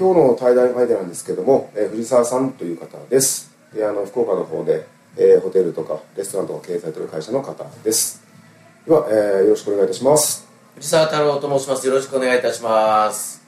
今日の対談相手なんですけども、えー藤沢さんという方ですであの福岡の方で、えーホテルとかレストランとか経営されている会社の方ですでは、えーよろしくお願いいたします藤沢太郎と申します。よろしくお願いいたします。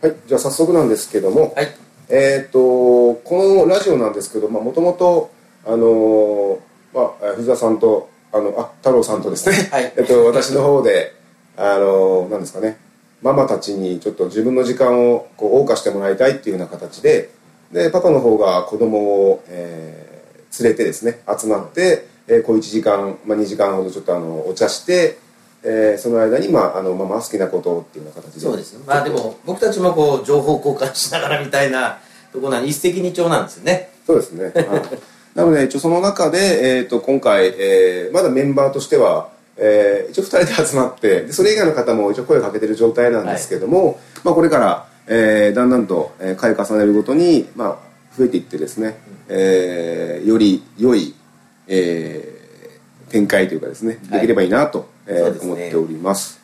はいじゃあ早速なんですけども、はい。えっ、とこのラジオなんですけどもともとあのーまあえー藤沢さんとあのあ太郎さんとですね、はい えっと私の方であのーなんですかねママたちにちょっと自分の時間をこう謳歌してもらいたいっていうような形ででパパの方が子供を、えー連れてですね集まって、えー小1時間、まあ、2時間ほどちょっとあのお茶して、えーその間に、まあ、あのママ好きなことっていうような形でそうですね。まあでも、僕たちもこう、情報交換しながらみたいなところなんで、一石二鳥なんですよね。そうですね。はいなので、一応その中で、えー、と今回、えーまだメンバーとしては、えー一応2人で集まってでそれ以外の方も一応声をかけてる状態なんですけども、まあ、これから、えーだんだんと、えー回を重ねるごとに、まあ、増えていってですね、えーより良い、えー展開というかですねはい。できればいいなと、えーそうですね。思っております。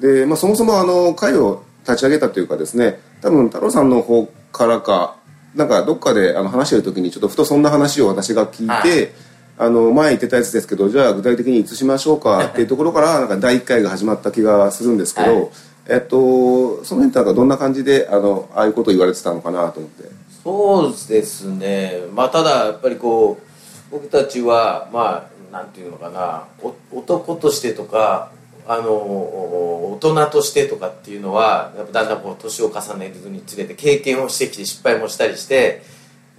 で、まあ、そもそもあの会を立ち上げたというかですね多分太郎さんの方からかなんかどっかであの話してる時にちょっとふとそんな話を私が聞いて、はいあの前言ってたやつですけどじゃあ具体的にいつしましょうかっていうところからなんか第1回が始まった気がするんですけど、はい。えっとその辺ってなんかどんな感じであのああいうことを言われてたのかなと思って。そうですね。まあただ、やっぱりこう、僕たちは、まあ、なんていうのかな、お男としてとか、あの、大人としてとかっていうのは、やっぱだんだんこう、年を重ねるにつれて経験をしてきて失敗もしたりして、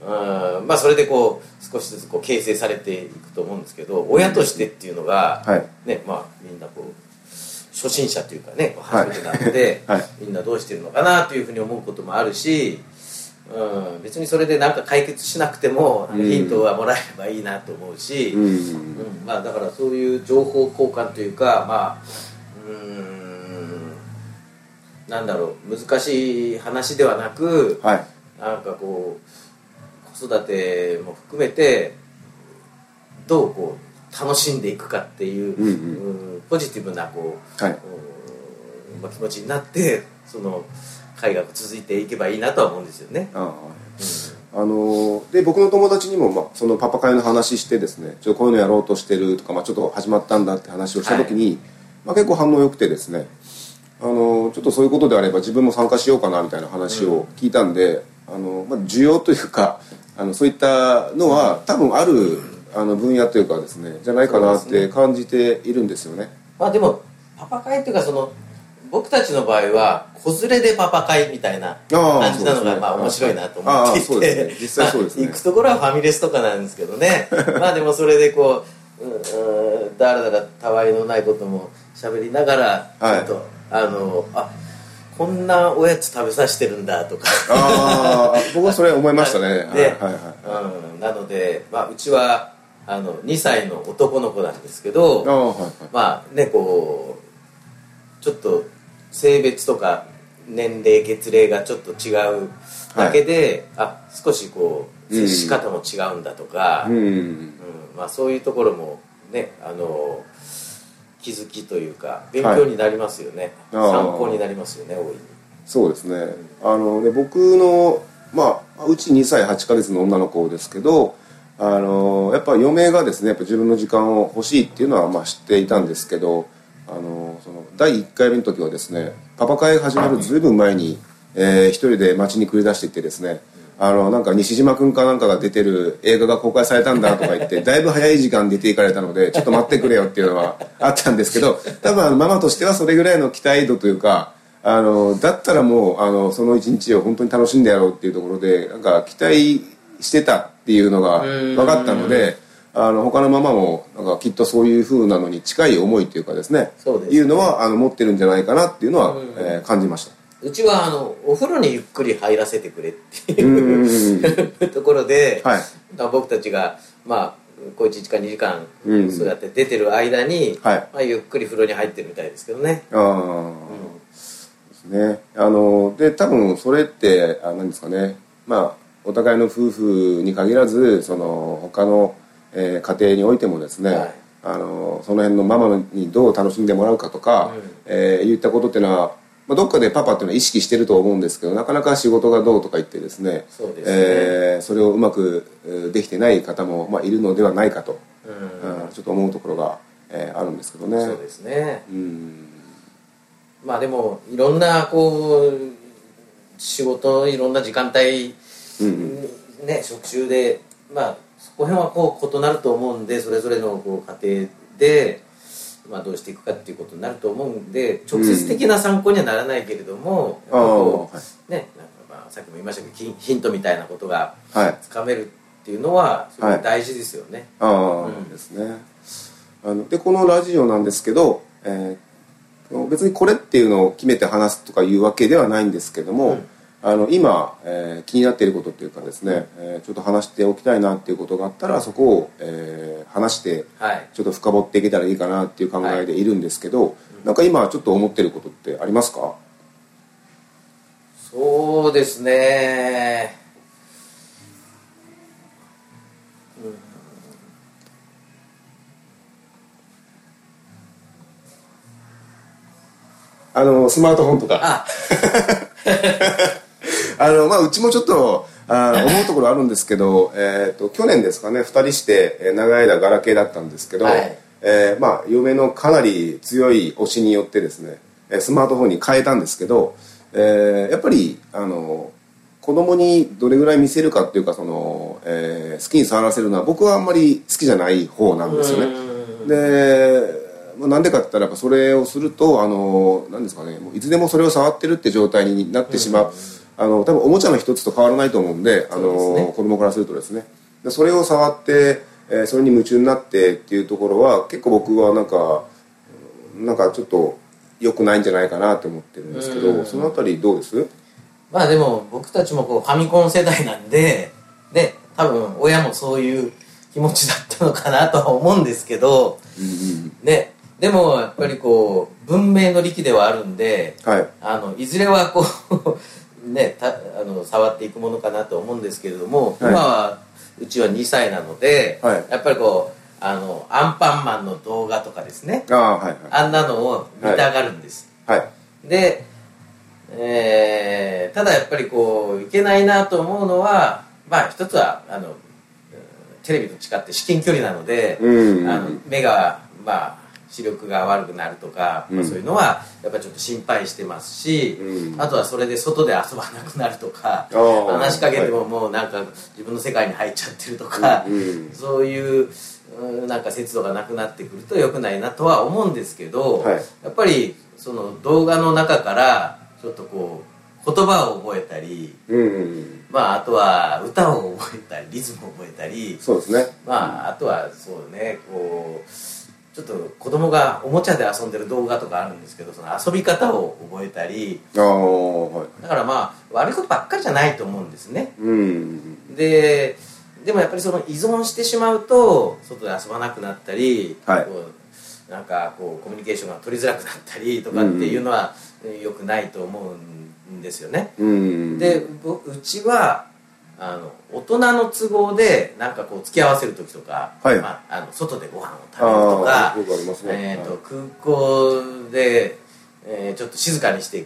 うん。まあそれでこう少しずつこう形成されていくと思うんですけど親としてっていうのが、はい。ねまあみんなこう初心者というかね初めてなので、はい。みんなどうしてるのかなというふうに思うこともあるし、うん、別にそれで何か解決しなくてもヒントはもらえればいいなと思うし、うん。うん。まあ、だからそういう情報交換というかまあうーん。なんだろう難しい話ではなくはい。なんかこう子育ても含めてどうこう楽しんでいくかっていう、うんうん。うんポジティブなこう、はい。うんまあ、気持ちになってその会が続いていけばいいなとは思うんですよね。ああ。あので僕の友達にも、まあ、そのパパ会の話してですねちょっとこういうのやろうとしてるとか、まあ、ちょっと始まったんだって話をした時に、まあ、結構反応良くてですねあのちょっとそういうことであれば自分も参加しようかなみたいな話を聞いたんで、あのまあ、需要というかあのそういったのは多分あるあの分野というかですねじゃないかなって感じているんですよね。まあでもパパ会っていうかその僕たちの場合は子連れでパパ会みたいな感じなのがまあ面白いなと思っていて。行くところはファミレスとかなんですけどね。まあでもそれでこううだらだらたわいのないことも喋りながらちはい。ょっと、あのあこんなおやつ食べさせてるんだとか。ああ僕はそれ思いましたね。はいで、はいはい。うん、なので、まあ、うちはあの2歳の男の子なんですけどはいはい。まあねこうちょっと性別とか年齢月齢がちょっと違うだけで、あ少しこう接し方も違うんだとか、うん。うん。まあ、そういうところもねあの気づきというか勉強になりますよね、あー。参考になりますよね大いに。そうですね。あので僕のまあうち2歳8ヶ月の女の子ですけどあのやっぱ余命がですねやっぱ自分の時間を欲しいっていうのはまあ知っていたんですけどあのその第1回目の時はですねパパ会始まるずい。ぶん前に、えー一人で街に繰り出していってですねあのなんか西島君かなんかが出てる映画が公開されたんだとか言って だいぶ早い時間出ていかれたのでちょっと待ってくれよっていうのはあったんですけど 多分ママとしてはそれぐらいの期待度というかあのだったらもうあのその一日を本当に楽しんでやろうっていうところでなんか期待してたっていうのが分かったのであの他のママもなんかきっとそういうふうなのに近い思いというかですねそうですね。いうのはあの持ってるんじゃないかなっていうのは、うん。えー感じましたうちはあのお風呂にゆっくり入らせてくれってうん。い うところで、はい。僕たちがまあこう1時間2時間、うん。そうやって出てる間に、はい。まあ、ゆっくり風呂に入ってるみたいですけどね、ああ、ですね。あので多分それってあ何ですかね。まあお互いの夫婦に限らずその他の、えー家庭においてもですね、はい。あのその辺のママにどう楽しんでもらうかとか、うん。えー言ったことっていうのは、まあ、どっかでパパっていうのは意識してると思うんですけどなかなか仕事がどうとか言ってですねそね。えーそれをうまくえーできてない方も、まあ、いるのではないかと、うん。うんちょっと思うところが、えーあるんですけどね。そうですね。うん。まあでもいろんなこう仕事いろんな時間帯、うんね職種でまあそこ辺はこう異なると思うんでそれぞれのこう家庭で、まあ、どうしていくかっていうことになると思うんで直接的な参考にはならないけれども、うあーねなんかまあさっきも言いましたけどヒントみたいなことがはい。つかめるっていうのはすごい大事ですよね。ああ、うん。ですね。あのでこのラジオなんですけど、えー別にこれっていうのを決めて話すとかいうわけではないんですけども、うんあの今、えー気になっていることっていうかですね、えーちょっと話しておきたいなっていうことがあったらそこを、えー話してはい。ちょっと深掘っていけたらいいかなっていう考えでいるんですけど、なんか今ちょっと思ってることってありますか？そうですね。あのスマートフォンとか ああのまあうちもちょっとあー思うところあるんですけど、えー、と去年ですかね2人してえー長い間ガラケーだったんですけど、はい。えーまあ、嫁のかなり強い推しによってですねえースマートフォンに変えたんですけど、えーやっぱりあの子供にどれぐらい見せるかっていうかその、えー好きに触らせるのは僕はあんまり好きじゃない方なんですよね。うん。でまあなんでかって言ったらやっぱそれをするとあのなんですかねもういつでもそれを触ってるって状態になってしまう、あの多分おもちゃの一つと変わらないと思うんであそうですね。の子供からするとですね。でそれを触って、えーそれに夢中になってっていうところは結構僕はなんかなんかちょっと良くないんじゃないかなと思ってるんですけど、うん。そのあたりどうです？まあでも僕たちもこうファミコン世代なんでで多分親もそういう気持ちだったのかなとは思うんですけどねでもやっぱりこう文明の利器ではあるんではい。あのいずれはこうねたあの触っていくものかなと思うんですけれども、はい。今はうちは2歳なので、はい。やっぱりこうあのアンパンマンの動画とかですね。ああはいはい。あんなのを見たがるんです、はい。で、えーただやっぱりこういけないなと思うのはまあ一つはあのうんテレビと違って至近距離なので、うん。あの目がまあ視力が悪くなるとか、まあうんそういうのはやっぱりちょっと心配してますし、うん。あとはそれで外で遊ばなくなるとか話しかけてももうなんか自分の世界に入っちゃってるとか、そういううんなんか節度がなくなってくると良くないなとは思うんですけど、はい。やっぱりその動画の中からちょっとこう言葉を覚えたり、まあ、あとは歌を覚えたりリズムを覚えたり、そうですね。まあ、あとはそうねこうちょっと子供がおもちゃで遊んでる動画とかあるんですけどその遊び方を覚えたり。ああはい。だからまあ悪いことばっかりじゃないと思うんですね。うん。ででもやっぱりその依存してしまうと外で遊ばなくなったり、はい。こうなんかこうコミュニケーションが取りづらくなったりとかっていうのはえー良くないと思うんですよね。うん。でぼうちはあの大人の都合でなんかこう付き合わせる時とか、はい。まあ、あの外でご飯を食べるとかあーよくありますね。えーと空港で、えーちょっと静かにしてい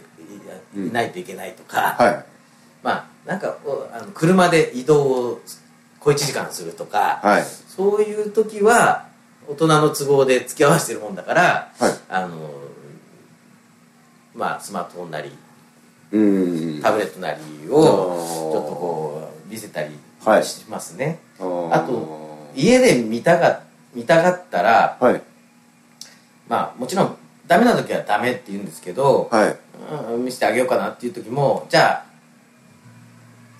ないといけないとか、はい。まあなんかおあの車で移動を小1時間するとか、はい。そういう時は大人の都合で付き合わせてるもんだから、はい。あのまあスマートフォンなりうん。タブレットなりをちょっとこう見せたりはい。しますね、あー。あと家で見たが見たがったらはい。まあもちろんダメな時はダメって言うんですけど、はい。うん見せてあげようかなっていう時もじゃあ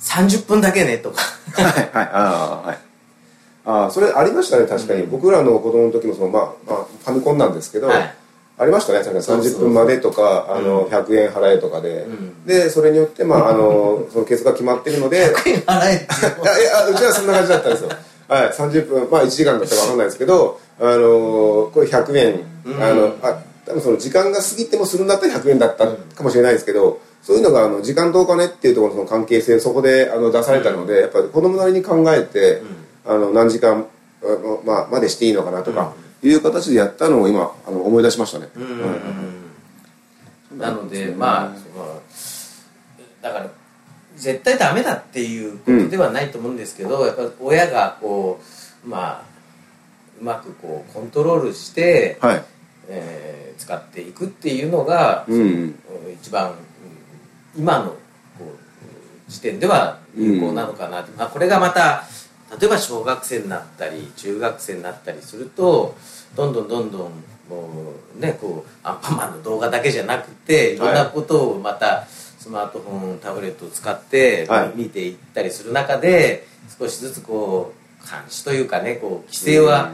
30分だけねとか。はいはいああはい。ああそれありましたね確かに、僕らの子供の時もその、まあまあ、ファミコンなんですけど、はいありましたね確かにそうそう。30分までとかあの、100円払えとかで、ん。でそれによって、まあ、あの そのケースが決まってるので。払えって。いやうちはそんな感じだったんですよ。はい30分まあ1時間だったか分かんないですけどあのこれ100円、あのあ多分その時間が過ぎてもするんだったら100円だったかもしれないですけど、そういうのがあの時間とお金っていうところのその関係性そこであの出されたので、やっぱり子供なりに考えて、あの何時間まあ、までしていいのかなとか、いう形でやったのを今あの思い出しましたね、うんうんうん。なのでまあだから絶対ダメだっていうことではないと思うんですけど、やっぱり親がこうまあうまくこうコントロールして、はい。えー使っていくっていうのが、うんうん。一番、うん今のこう時点では有効なのかなと、まあ、これがまた例えば小学生になったり中学生になったりするとどんどんどんどんもうねこうアンパンマンの動画だけじゃなくてい。ろんなことをまたスマートフォンタブレットを使ってはい。見ていったりする中で少しずつこう監視というかねこう規制は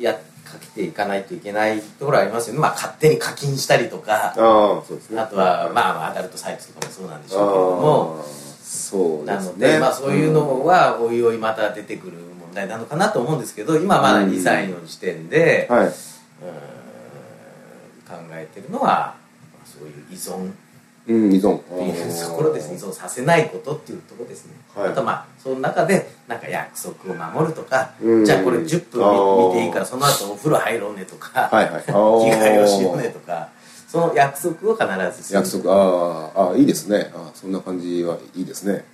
やかけていかないといけないところありますよね、まあ、勝手に課金したりとかあとはまあアダルトサイトとかもそうなんでしょうけどもそうなのですね。でまあそういうのはおいおいまた出てくる問題なのかなと思うんですけど今まだ2歳の時点ではい。うん考えてるのはまあそういう依存。うん依存。っていうところですね。依存させないことっていうところですね、はい。あとまあその中でなんか約束を守るとか、うん。じゃあこれ10分見見ていいからその後お風呂入ろうねとか、はいはい。着替えをしようねとかその約束を必ずする。約束。ああいいですね。ああそんな感じはいいですね。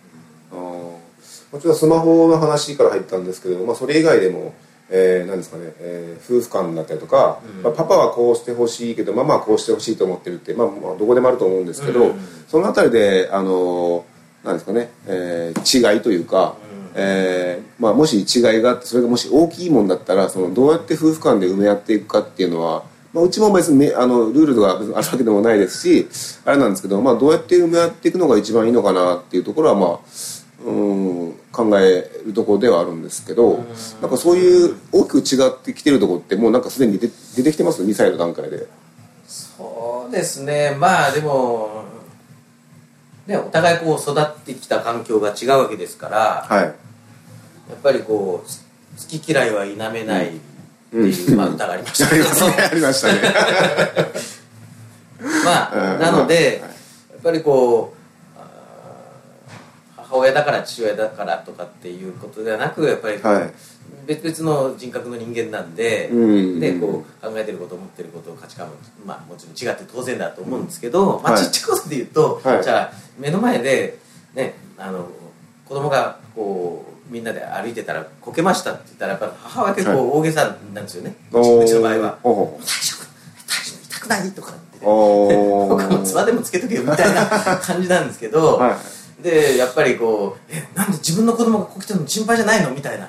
ああもちろんスマホの話から入ったんですけど、まあ、それ以外でも、えー、何ですかね、えー夫婦間だったりとか、まあ、パパはこうしてほしいけどママはこうしてほしいと思ってるって、まあ、まあどこでもあると思うんですけど、うん。そのあたりであの何ですかね、えー違いというか、えーまあ、もし違いがあってそれがもし大きいもんだったらそのどうやって夫婦間で埋め合っていくかっていうのは、まあ、うちも別にねあのルールがあるわけでもないですしあれなんですけど、まあ、どうやって埋め合っていくのが一番いいのかなっていうところはまあうん考えるところではあるんですけどなんかそういう大きく違ってきてるところってもうなんかすでに出て出てきてます？2歳の段階で。そうですね。まあでもねお互いこう育ってきた環境が違うわけですから、はい。やっぱりこうす好き嫌いは否めない。っていう、まあ、歌がありましたありますねありましたね。まあうん。なので、はい。やっぱりこう母親だから父親だからとかっていうことではなくやっぱりはい。別々の人格の人間なんで、うん。でこう考えてること思ってること価値観も、まあ、もちろん違って当然だと思うんですけど、まあ、はいちっちゃいことで言うと、はい。じゃあ目の前で、ね、あの子供がこうみんなで歩いてたらこけましたって言ったらやっぱり母親結構大げさなんですよね、うちうちの場合は。大丈夫。大丈夫。痛くないとかって。僕もつばでもつけとけよみたいな感じなんですけど、はでやっぱりこう「えなんで自分の子供がこけてるの心配じゃないの?」みたいな。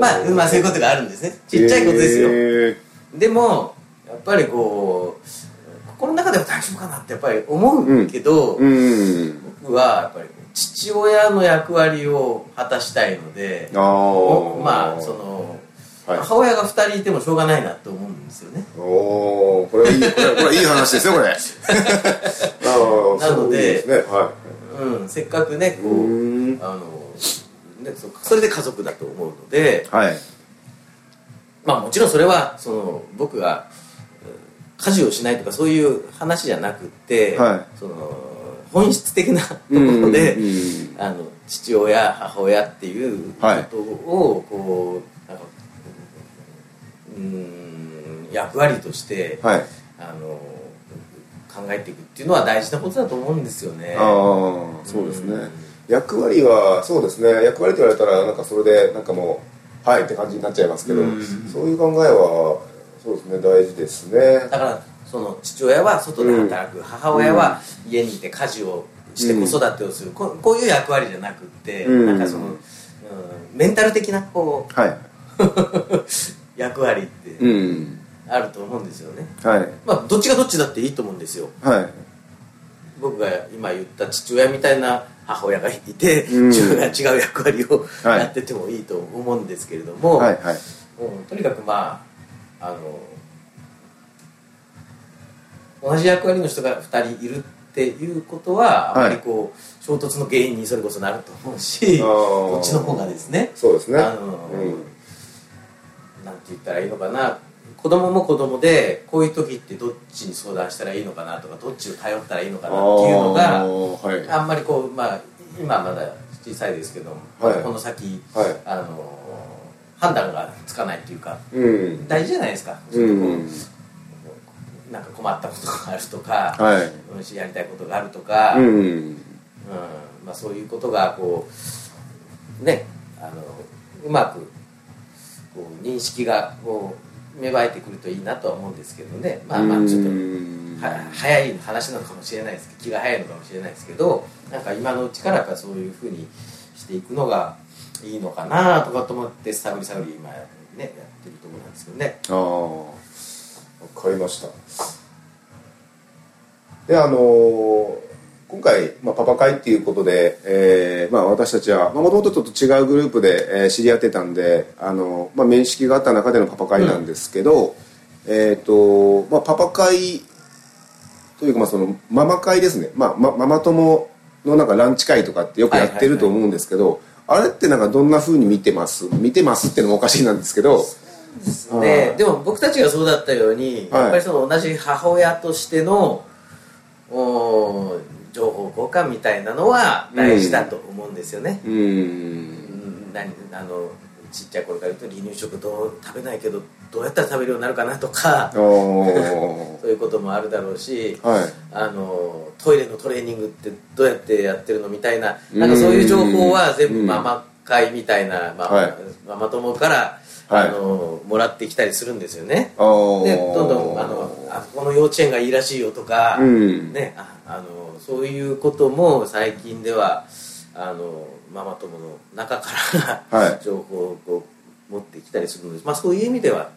まあまあそういうことがあるんですね。ちっちゃいことですよ、へでもやっぱりこう心の中では大丈夫かなってやっぱり思うけど、ーうん。僕はやっぱり父親の役割を果たしたいのでまあその、はい。母親が2人いてもしょうがないなと思うんですよね。おおこれはいいこれこれはいい話ですよこれ。なのでね。はうん、せっかくねこうあのねそそれで家族だと思うのでいはい。まあもちろんそれはその僕がうん家事をしないとかそういう話じゃなくて、はその本質的なところで、あの父親母親っていうことをこうなんかうん役割として、はい。あの考えていくっていうのは大事なことだと思うんですよね。ああそうですね。うん。役割はそうですね。役割って言われたらなんかそれでなんかもうはいって感じになっちゃいますけどうん。そういう考えはそうですね。大事ですね。だからその父親は外で働く、母親は家にいて家事をして子育てをする、ここういう役割じゃなくって、うん。なんかその、うん、メンタル的なこうはい。役割ってうん。あると思うんですよね、はい。まあどっちがどっちだっていいと思うんですよ。はい。僕が今言った父親みたいな母親がいて、うん。自分が違う役割をはい。やっててもいいと思うんですけれども、はいはい。うんとにかくまああの同じ役割の人が2人いるっていうことはあまりこう、衝突の原因にそれこそなると思うしこっちの方がですね。そうですね。あの、うん。なんて言ったらいいのかな。子供も子供でこういう時ってどっちに相談したらいいのかなとかどっちを頼ったらいいのかなっていうのあがーはい。あんまりこうまあ今まだ小さいですけども、はい。この先はい。あの判断がつかないというかうん。大事じゃないですか、うん。うなんか困ったことがあるとか、はい。もしやりたいことがあるとか、ううんんまあ、そういうことがこうねあのうまくこう認識がこう芽生えてくるといいなとは思うんですけどね。まあまあちょっとうん。は早い話なのかもしれないですけど気が早いのかもしれないですけどなんか今のうちからやっぱそういうふうにしていくのがいいのかなとかと思って探り探り今ねやってるところなんですけどねああわかりました。であのー今回、まあ、パパ会っていうことで、えーまあ、私たちはもともとちょっと違うグループで、えー知り合ってたんで、あのまあ、面識があった中でのパパ会なんですけど、えっ、と、まあ、パパ会というか、まあ、そのママ会ですね、まあ、まママ友のなんかランチ会とかってよくやってると思うんですけど、あれってなんかどんな風に見てます？見てますっていうのもおかしいなんですけどででも僕たちがそうだったように、はい。やっぱりその同じ母親としてのおー情報交換みたいなのは大事だと思うんですよね、うーん。うん。何あのちっちゃい頃から言うと離乳食どう食べないけどどうやったら食べるようになるかなとか そういうこともあるだろうしはい。あのトイレのトレーニングってどうやってやってるのみたいななんかそういう情報は全部うんママ会みたいな、まあはい。ママ友から、はいあのもらってきたりするんですよね。でどんどんあのあこの幼稚園がいいらしいよとか、うん。ね、ああのそういうことも最近ではあのママ友の中から、はい。情報をこう持ってきたりするので、まあ、そういう意味では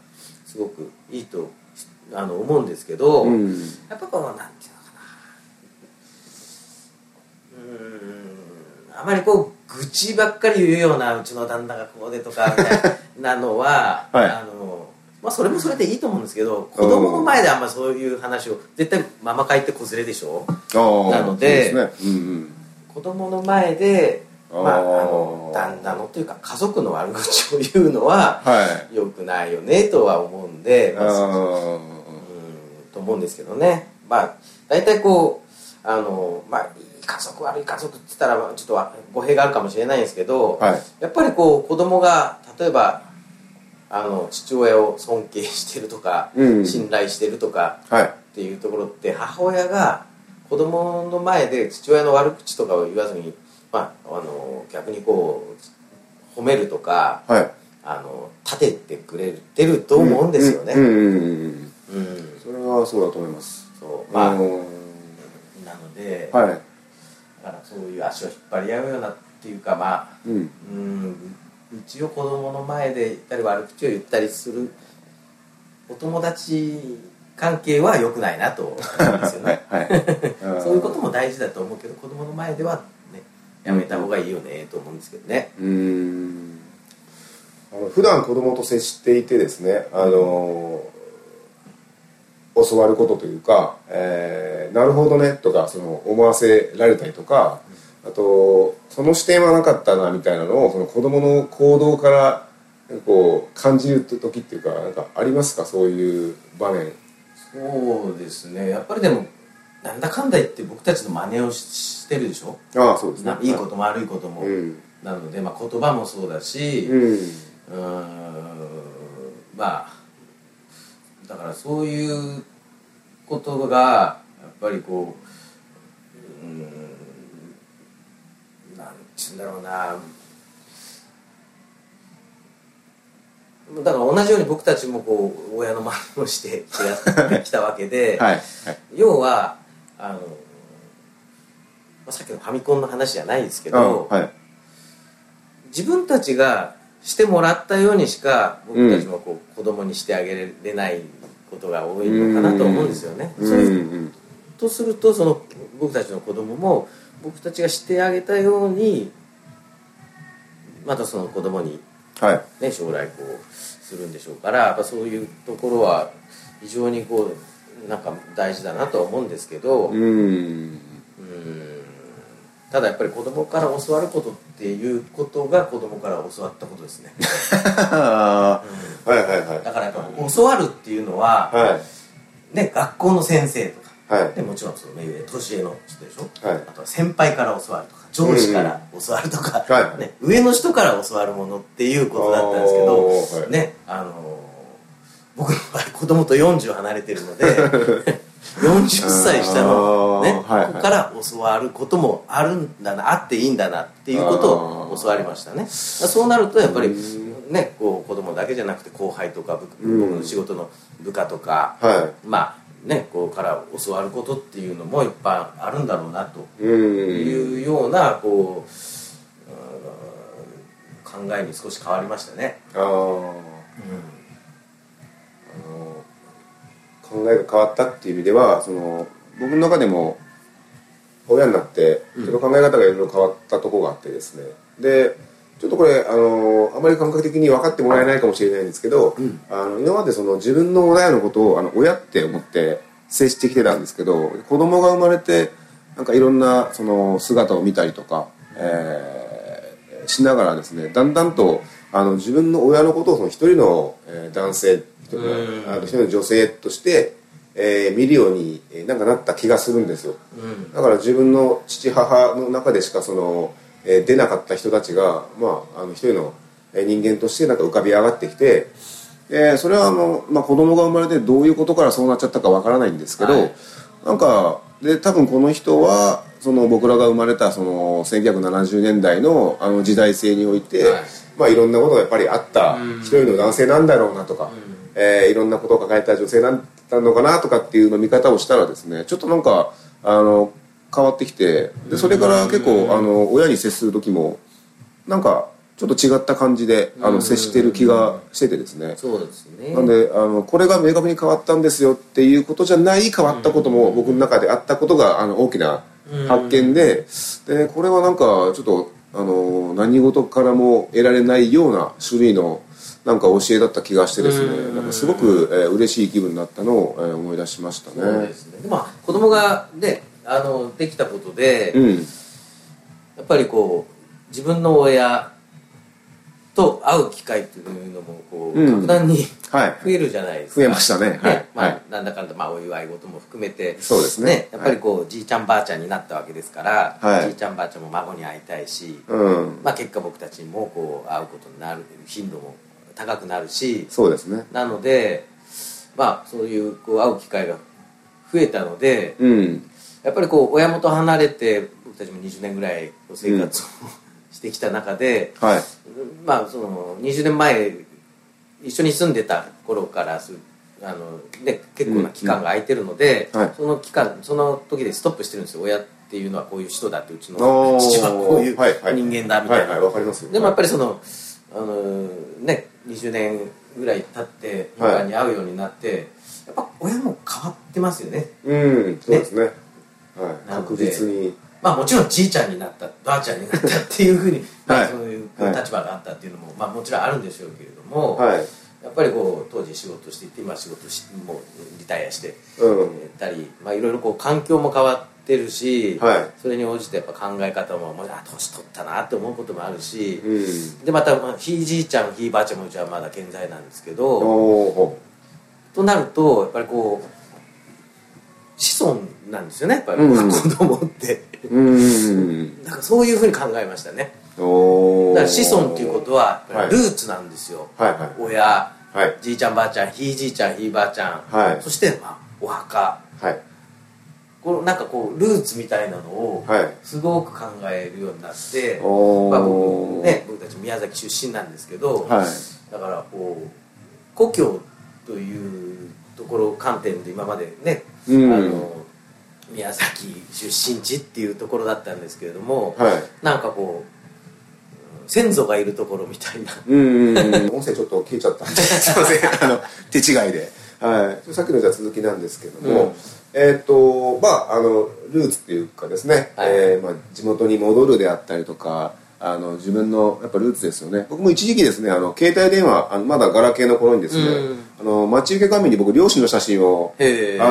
すごくいいとあの思うんですけど、うん。やっぱこのなんていうのかな。うーんあまりこう愚痴ばっかり言うようなうちの旦那がこうでとか みたいなのは、はい。あのまあ、それもそれでいいと思うんですけど子供の前であんまそういう話を絶対ママ会って子連れでしょ？なのでそうですね。うん子供の前で、まあ、あの旦那のというか家族の悪口を言うのはうんはい。良くないよねとは思うんで、まああうんと思うんですけどね。まあ大体こうあのまあ家族悪い家族って言ったらまあちょっとは語弊があるかもしれないんですけど、ーはい。やっぱりこう子供が例えばあの父親を尊敬してるとか、うん。信頼してるとかはい。っていうところって母親が子供の前で父親の悪口とかを言わずに、まあ、あの逆にこう褒めるとかはい。あの立ててくれてると思うんですよね。それはそうだと思います。そう。まあ、うんなので、はいだからそういう足を引っ張り合うようなっていうかまあうん。うんうちを子供の前で言ったり悪口を言ったりするお友達関係は良くないなと思うんですよね。はい。はいそういうことも大事だと思うけど子供の前ではねやめた方がいいよねと思うんですけどね。うーん。あの普段子供と接していてですねあの教わることというか、えーなるほどねとかその思わせられたりとかあとその視点はなかったなみたいなのをその子供の行動からこう感じる時っていうかなんかありますか？そういう場面。そうですね。やっぱりでもなんだかんだ言って僕たちの真似をししてるでしょ？ああそうですね。ないいことも悪いことも、うん。なので、まあ、言葉もそうだし、うん。うーんまあだからそういうことがやっぱりこううーんなんて言うんだろうな。だから同じように僕たちもこう親の真似をしてきたわけで、はいはい。要はあの、まあ、さっきのファミコンの話じゃないですけど、あはい。自分たちがしてもらったようにしか僕たちもこう子供にしてあげれないことが多いのかなと思うんですよね。うん。とす。るとその僕たちの子供も僕たちがしてあげたようにまたその子供にはい。ね将来こうするんでしょうからやっぱそういうところは非常にこうなんか大事だなとは思うんですけど、うんただやっぱり子供から教わることっていうことが子供から教わったことですね。はいはいはい。だからやっぱ教わるっていうのは、はい。ね、学校の先生とかはい。でもちろんその目上年上の人でしょ、はい。あとは先輩から教わるとか上司から教わるとか、うんうんはい。ね、上の人から教わるものっていうことだったんですけど、はい。ねあのー僕の場合子供と40離れてるので 40歳下の、ねあーはい。はい子から教わることもあるんだなあっていいんだなっていうことを教わりましたね。そうなるとやっぱりうん。ねこう子供だけじゃなくて後輩とか僕の仕事の部下とか、はまあねこうから教わることっていうのもいっぱいあるんだろうなというようなこううん考えに少し変わりましたね。あー。あ考えが変わったっていう意味ではその僕の中でも親になってちょっと考え方がいろいろ変わったところがあってですね。でちょっとこれあのあまり感覚的に分かってもらえないかもしれないんですけど、あの今までその自分の親のことをあの親って思って接してきてたんですけど子供が生まれてなんかいろんなその姿を見たりとか、えーしながらですねだんだんとあの自分の親のことをその一人の、えー男性一人うん。のあの一人の女性として、えー見るようにえーなんかなった気がするんですよ。うん。だから自分の父母の中でしかその、えー出なかった人たちが、まあ、あの一人のえー人間としてなんか浮かび上がってきて、えーそれはあの、まあ、子供が生まれてどういうことからそうなっちゃったかわからないんですけど、はい。なんかで多分この人はその僕らが生まれたその1970年代のあの時代性において、はい。いまあ、いろんなことがやっぱりあった。うん。一人の男性なんだろうなとか、えーいろんなことを抱えた女性なんだのかなとかっていうの見方をしたらですねちょっとなんかあの変わってきてでそれから結構あの親に接する時もなんかちょっと違った感じであの接してる気がしててですね。そうですね。なんであのこれが明確に変わったんですよっていうことじゃない変わったことも僕の中であったことがあの大きな発見ででこれはなんかちょっとあの何事からも得られないような種類のなんか教えだった気がしてですね。なんかすごく、えー嬉しい気分になったのを、えー思い出しましたね。そうですね。でまあ子供がねあのできたことで、うん。やっぱりこう自分の親と会う機会っていうのもこう、うん格段にはい。増えるじゃないですか。増えましたね。はい。まあ、はい。なんだかんだまあお祝い事も含めて。そうですね。やっぱりこう、じいちゃんばあちゃんになったわけですから、はい。じいちゃんばあちゃんも孫に会いたいし、うん。まあ、結果僕たちにもこう会うことになる頻度も高くなるしそうですね。なのでまあそういうこう会う機会が増えたのでうん。やっぱりこう親元離れて僕たちも20年ぐらい生活を、してきた中ではい。まあその20年前一緒に住んでた頃からすあの、ね、結構な期間が空いてるので、うんはい。その期間その時でストップしてるんですよ。親っていうのはこういう人だってうちの父はこういう人間だみたいな、はいはいわかりますよ。でもやっぱりそのあのね20年ぐらい経って頻繁に会うようになって、やっぱ親も変わってますよね。うんそうですね。はい。確実にまあもちろんじいちゃんになったばあちゃんになったっていうふうに、そういうはい。立場があったっていうのも、まあ、もちろんあるんでしょうけれども、はい。やっぱりこう当時仕事していて今仕事しもうリタイアしてうん。たり、まあ、いろいろこう環境も変わってるし、はい。それに応じてやっぱ考え方ももうあ年取ったなって思うこともあるし、うん。でまたまあひいじいちゃんひいばあちゃんもうちはまだ健在なんですけどとなるとやっぱりこう子孫なんですよねやっぱりうん。子供って、うん。なんかそういうふうに考えましたね。だから子孫っていうことはルーツなんですよ、はいはい。親。はい。じいちゃんばあちゃんひいじいちゃんひいばあちゃん、はい。そして、まあ、お墓。はい。このなんかこうルーツみたいなのをはい。すごく考えるようになって、おまあ、お僕ね僕たち宮崎出身なんですけど、はい。だからこう故郷というところ観点で今までね、うん。あの宮崎出身地っていうところだったんですけれども、はい。なんかこう先祖がいるところみたいな。うんうんうん。音声ちょっと消えちゃったんで。すいません。あの手違いで。はい。さっきのじゃあ続きなんですけども、うん。えっ、とまああのルーツっていうかですね、はい。えーまあ、地元に戻るであったりとかあの自分のやっぱルーツですよね。僕も一時期ですねあの携帯電話あのまだガラケーの頃にですね、うん。あの待ち受け画面に僕両親の写真をあ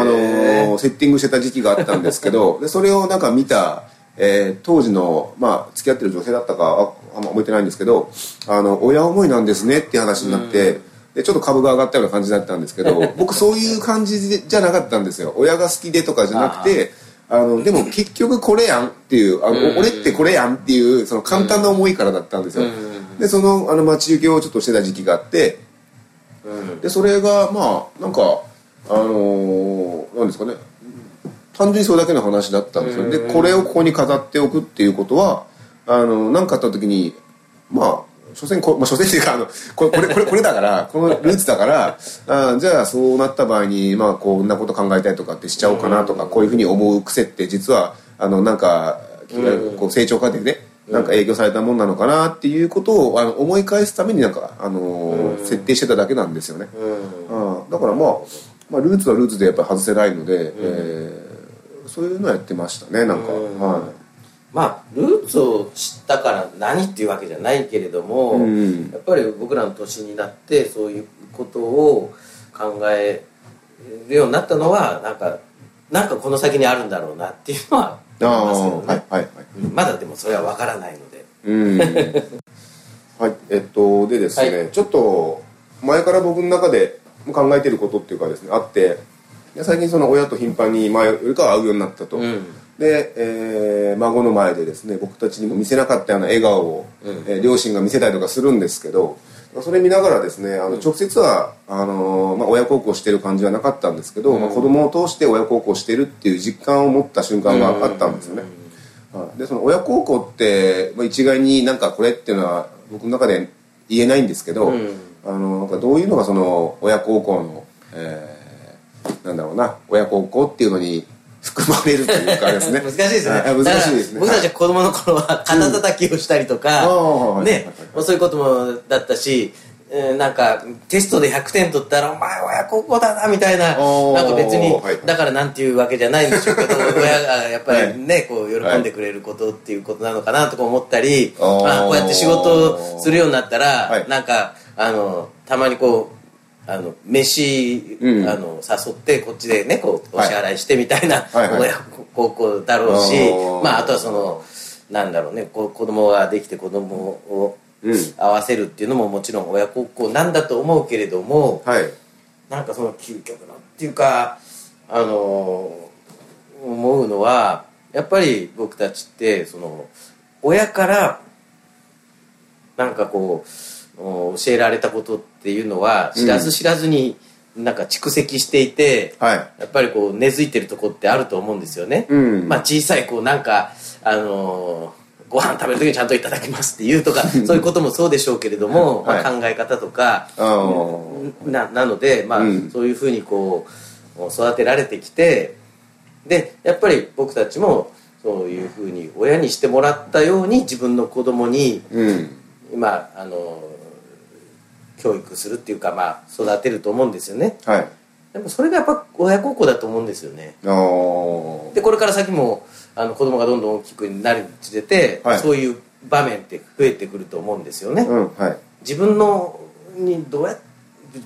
のセッティングしてた時期があったんですけど でそれをなんか見た、えー当時の、まあ、付き合ってる女性だったかああんま覚えてないんですけどあの親思いなんですねって話になって、でちょっと株が上がったような感じだったんですけど僕そういう感じじゃなかったんですよ。親が好きでとかじゃなくてあのでも結局これやんっていうあの、うん。俺ってこれやんっていうその簡単な思いからだったんですよ、うん。でそのあの待ち受けをちょっとしてた時期があってうん。でそれがまあなんかあのーなんですかね。単純にそれだけの話だったんですよ。でこれをここに飾っておくっていうことはあの何かあった時にまあ所詮こ、まあ、所詮っていうかあのこれこれこれこれだからこのルーツだからあじゃあそうなった場合に、まあ、こんなこと考えたりとかってしちゃおうかなとかこういうふうに思う癖って実はあのなんかうん。こう成長過程でねなんか影響されたもんなのかなっていうことをあの思い返すためになんか、あの設定してただけなんですよね。うん。うんだからまあ、まあ、ルーツはルーツでやっぱり外せないので、えーそういうのやってましたねなんか、うん。はまあルーツを知ったから何っていうわけじゃないけれども、うん。やっぱり僕らの年になってそういうことを考えるようになったのはなんかなんかこの先にあるんだろうなっていうのはあ思いますけどね、あはいはいまだでもそれは分からないので。うん。はいえっとでですね、はい。ちょっと前から僕の中で考えてることっていうかですねあってで最近その親と頻繁に前よりかは会うようになったと、うんで、えー孫の前でですね僕たちにも見せなかったような笑顔を、うん。えー両親が見せたりとかするんですけどそれ見ながらですねあの直接はあのーまあ、親孝行してる感じはなかったんですけど、まあ、子供を通して親孝行してるっていう実感を持った瞬間があったんですよね、はい。でその親孝行って、まあ、一概になんかこれっていうのは僕の中で言えないんですけど、うん。あのなんかどういうのがその親孝行の、えーなんだろうな親孝行っていうのに含まれるというかですね。難しいですね。はい難しいですね。僕たちは子供の頃は肩叩きをしたりとか、ね、そういうこともだったし、えーなんかテストで100点取ったら「お前親孝行だな」みたいなーなんか別にはい。だからなんていうわけじゃないんでしょうけど 親がやっぱりねこう喜んでくれることっていうことなのかなとか思ったり、あこうやって仕事するようになったら、はい。なんかあのたまにこうあの飯、うん。あの誘ってこっちでねこうお支払いしてみたいな、親孝行だろうし、まあ、あとはそのなんだろうね子供ができて子供をうん。合わせるっていうのももちろん親孝行なんだと思うけれどもはい。なんかその究極のっていうかあの思うのはやっぱり僕たちってその親からなんかこうお教えられたことっていうのは知らず知らずになんか蓄積していて、はい。やっぱりこう根付いてるとこってあると思うんですよね、うん。まあ小さいこうなんかあのーご飯食べる時にちゃんといただきますっていうとか そういうこともそうでしょうけれども、はい。まあ、考え方とかななので、まあうん。そういうふうにこう育てられてきてでやっぱり僕たちもそういうふうに親にしてもらったように自分の子供にうん。今あの教育するっていうか、まあ、育てると思うんですよね。はい。でもそれがやっぱ親孝行だと思うんですよね。でこれから先もあの子供がどんどん大きくなるにつれて、はい。そういう場面って増えてくると思うんですよね、うんはい。自分のにどうや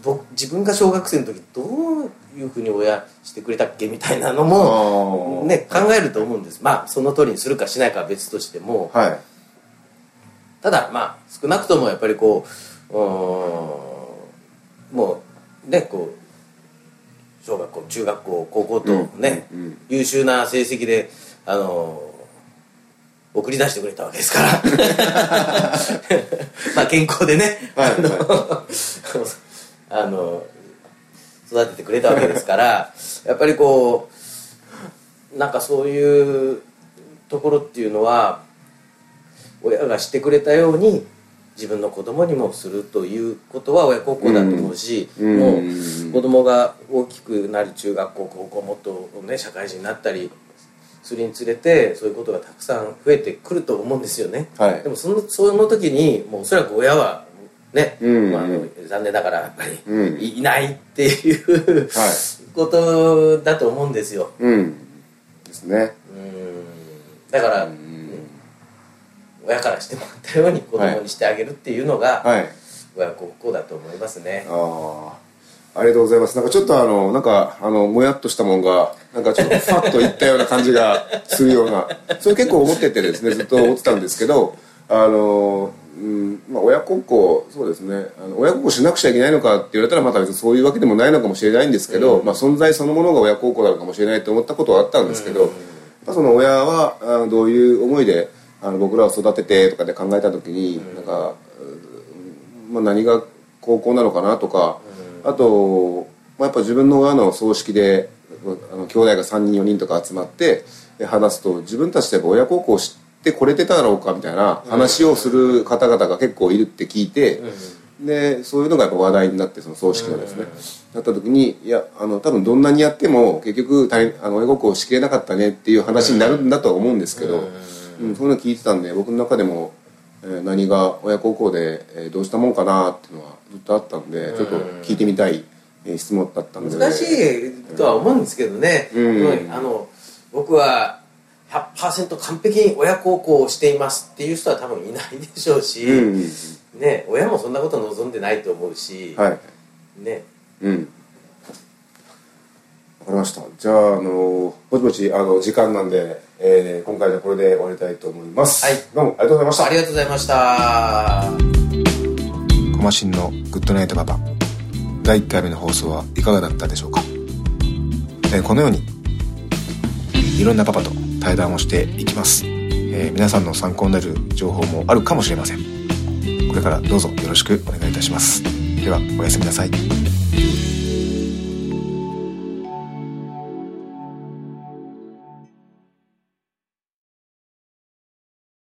僕自分が小学生の時どういうふうに親してくれたっけみたいなのも、ね、考えると思うんです。まあその通りにするかしないかは別としても。はい。ただまあ少なくともやっぱりこうもうねこう小学校中学校高校とね、うんうん優秀な成績であの送り出してくれたわけですから。まあ健康でね、はいあの あの育ててくれたわけですからやっぱりこうなんかそういうところっていうのは親がしてくれたように自分の子供にもするということは親孝行だと思うし、うん。もううん子供が大きくなり中学校高校もっとね社会人になったりするにつれてそういうことがたくさん増えてくると思うんですよね、はい。でもそのその時にもうおそらく親はね、うん。まあ、残念ながらやっぱりうん。いいないっていうはいことだと思うんですよ。うん。ですね。うん。だから、ね親からしてもらったように子供にしてあげるっていうのが、はい。親孝行だと思いますね。ああありがとうございます。なんかちょっとあのなんかあのもやっとしたもんがなんかちょっとファッといったような感じがするようなそれ結構思っててですねずっと思ってたんですけどあのうんまあ、親孝行そうですね。あの親孝行しなくちゃいけないのかって言われたらまた別にそういうわけでもないのかもしれないんですけど、まあ、存在そのものが親孝行なのかもしれないと思ったことはあったんですけど、やっぱその親はあのどういう思いであの僕らを育ててとかで考えた時に、なんか、うんまあ、何が高校なのかなとか、あと、まあ、やっぱ自分の親の葬式であの兄弟が3人4人とか集まってで話すと自分たちで親孝行してこれてただろうかみたいな話をする方々が結構いるって聞いて、でそういうのがやっぱ話題になってその葬式のですね、なった時にいやあの多分どんなにやっても結局大あの親孝行しきれなかったねっていう話になるんだとは思うんですけど、うんそういうの聞いてたんで僕の中でも、えー何が親孝行で、えーどうしたもんかなっていうのはずっとあったんで、ちょっと聞いてみたい、えー質問だったんで。難しいとは思うんですけどね、うん。あの僕は100%完璧に親孝行をしていますっていう人は多分いないでしょうし、うん。ね、親もそんなこと望んでないと思うし、はい。ね、うん。わかりました。じゃああのぼちぼちあの時間なんで、えー今回じゃあこれで終わりたいと思います。はい。どうもありがとうございました。ありがとうございました。コマシンのグッドナイトパパ。第1回目の放送はいかがだったでしょうか、えーこのようにいろんなパパと対談をしていきます、えー皆さんの参考になる情報もあるかもしれません。これからどうぞよろしくお願いいたします。ではおやすみなさい